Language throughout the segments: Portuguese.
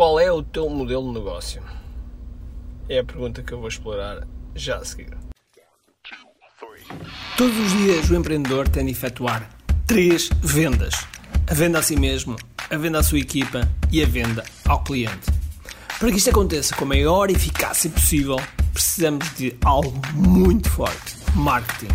Qual é o teu modelo de negócio? É a pergunta que eu vou explorar já a seguir. Todos os dias o empreendedor tem de efetuar três vendas: a venda a si mesmo, a venda à sua equipa e a venda ao cliente. Para que isto aconteça com a maior eficácia possível, precisamos de algo muito forte: marketing.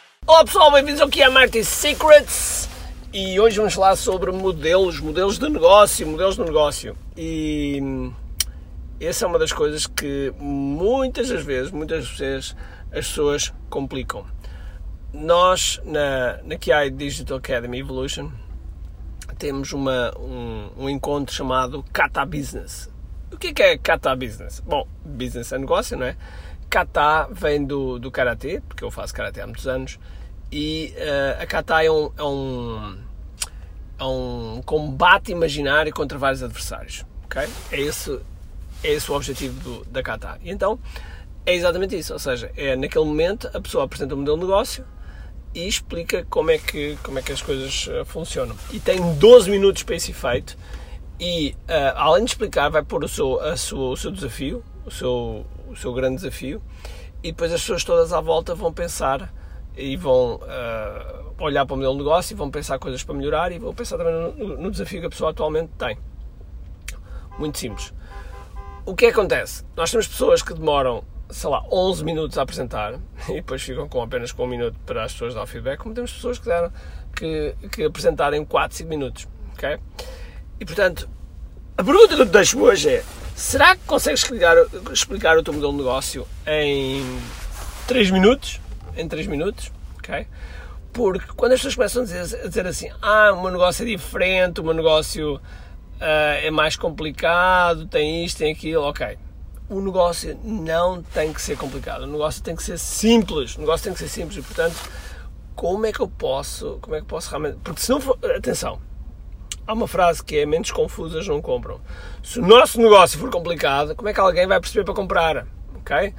Olá pessoal, bem-vindos ao QI Marketing Secrets e hoje vamos falar sobre modelos, modelos de negócio, modelos de negócio. E hum, essa é uma das coisas que muitas das vezes, muitas vezes as pessoas complicam. Nós na, na Digital Academy Evolution temos uma, um, um encontro chamado Kata Business. O que é, é Kata Business? Bom, business é negócio, não é? Kata vem do, do Karatê, porque eu faço Karatê há muitos anos, e uh, a Kata é um, é, um, é um combate imaginário contra vários adversários, ok? É esse, é esse o objetivo do, da Kata. E então, é exatamente isso, ou seja, é naquele momento a pessoa apresenta um modelo de negócio e explica como é que, como é que as coisas uh, funcionam. E tem 12 minutos para esse efeito e, uh, além de explicar, vai pôr o seu, a sua, o seu desafio, o seu, o seu grande desafio, e depois as pessoas todas à volta vão pensar e vão uh, olhar para o modelo de negócio e vão pensar coisas para melhorar e vão pensar também no, no, desafio que a pessoa atualmente tem. Muito simples. O que acontece? Nós temos pessoas que demoram, sei lá, 11 minutos a apresentar e depois ficam com apenas com um minuto para as pessoas dar feedback, como temos pessoas que, deram, que, que apresentarem 4, 5 minutos. ok? E portanto, a pergunta que eu te deixo hoje é: será que consegues explicar, explicar o teu modelo de negócio em 3 minutos? Em 3 minutos, ok? Porque quando as pessoas começam a dizer, a dizer assim: ah, o meu negócio é diferente, o meu negócio uh, é mais complicado, tem isto, tem aquilo, ok. O negócio não tem que ser complicado, o negócio tem que ser simples, o negócio tem que ser simples e, portanto, como é que eu posso, como é que eu posso realmente. Porque se não for. Atenção, há uma frase que é mentes confusas não compram. Se o nosso negócio for complicado, como é que alguém vai perceber para comprar? Ok?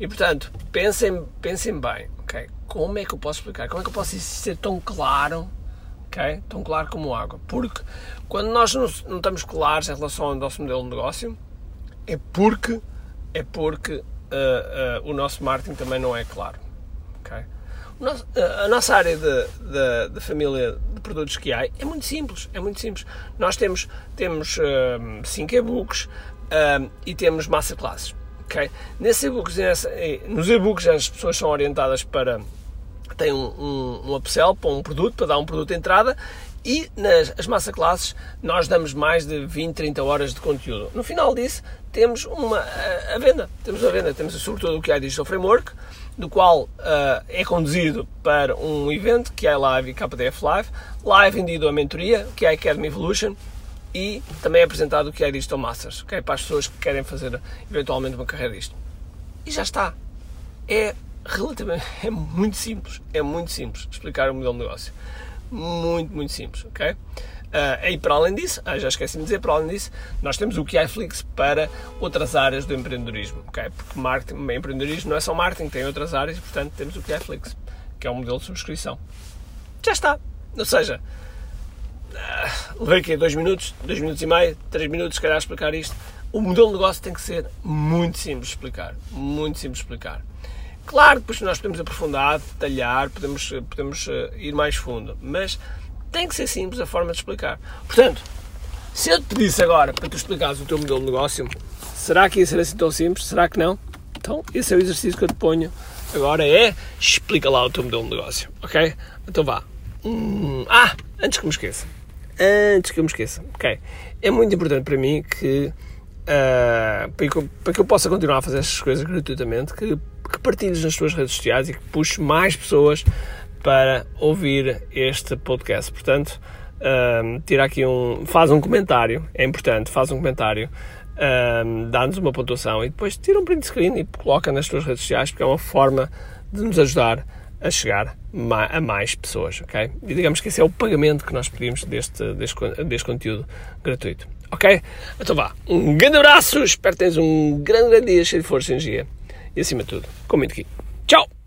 E portanto, pensem, pensem bem, ok? Como é que eu posso explicar? Como é que eu posso ser tão claro, ok? Tão claro como água? Porque quando nós não, não estamos claros em relação ao nosso modelo de negócio, é porque é porque uh, uh, o nosso marketing também não é claro, ok? A nossa área de, família de produtos que há é muito simples, é muito simples. Nós temos 5 temos, uh, e-books uh, e temos masterclasses. Okay? Nesses e-books, nos e-books as pessoas são orientadas para têm um, um, um upsell para um produto, para dar um produto de entrada e nas as masterclasses nós damos mais de 20, 30 horas de conteúdo. No final disso temos uma, a, a venda, temos a venda, temos sobretudo o que é Digital Framework, do qual uh, é conduzido para um evento que é Live e KDF Live, lá é vendido a mentoria, que é Academy Evolution, e também é apresentado o que é Digital Masters, é para as pessoas que querem fazer eventualmente uma carreira disto. E já está. É relativamente, é muito simples, é muito simples explicar o modelo de negócio. Muito, muito simples, ok? Uh, e para além disso, ah, já esqueci de dizer, para além disso, nós temos o QIFlix para outras áreas do empreendedorismo, ok? Porque marketing, empreendedorismo não é só marketing, tem outras áreas e, portanto, temos o QIFlix, que é um modelo de subscrição. Já está. Ou seja, uh, levei aqui dois minutos, dois minutos e meio, três minutos, se calhar, explicar isto. O modelo de negócio tem que ser muito simples de explicar, muito simples de explicar. Claro, depois nós podemos aprofundar, detalhar, podemos, podemos uh, ir mais fundo, mas tem que ser simples a forma de explicar. Portanto, se eu te pedisse agora para tu explicares o teu modelo de negócio, será que ia ser assim tão simples? Será que não? Então, esse é o exercício que eu te ponho agora é explica lá o teu modelo de negócio, ok? Então vá. Hum, ah, antes que me esqueça. Antes que eu me esqueça, ok? É muito importante para mim que, uh, para, que eu, para que eu possa continuar a fazer estas coisas gratuitamente, que, que partilhes nas tuas redes sociais e que puxes mais pessoas para ouvir este podcast. Portanto, um, tira aqui um. faz um comentário, é importante, faz um comentário um, dá-nos uma pontuação e depois tira um print screen e coloca nas tuas redes sociais, porque é uma forma de nos ajudar a chegar a mais pessoas, ok? E digamos que esse é o pagamento que nós pedimos deste, deste, deste conteúdo gratuito, ok? Então vá, um grande abraço, espero que tenhas um grande, grande dia cheio de força e energia e acima de tudo, com muito aqui. Tchau!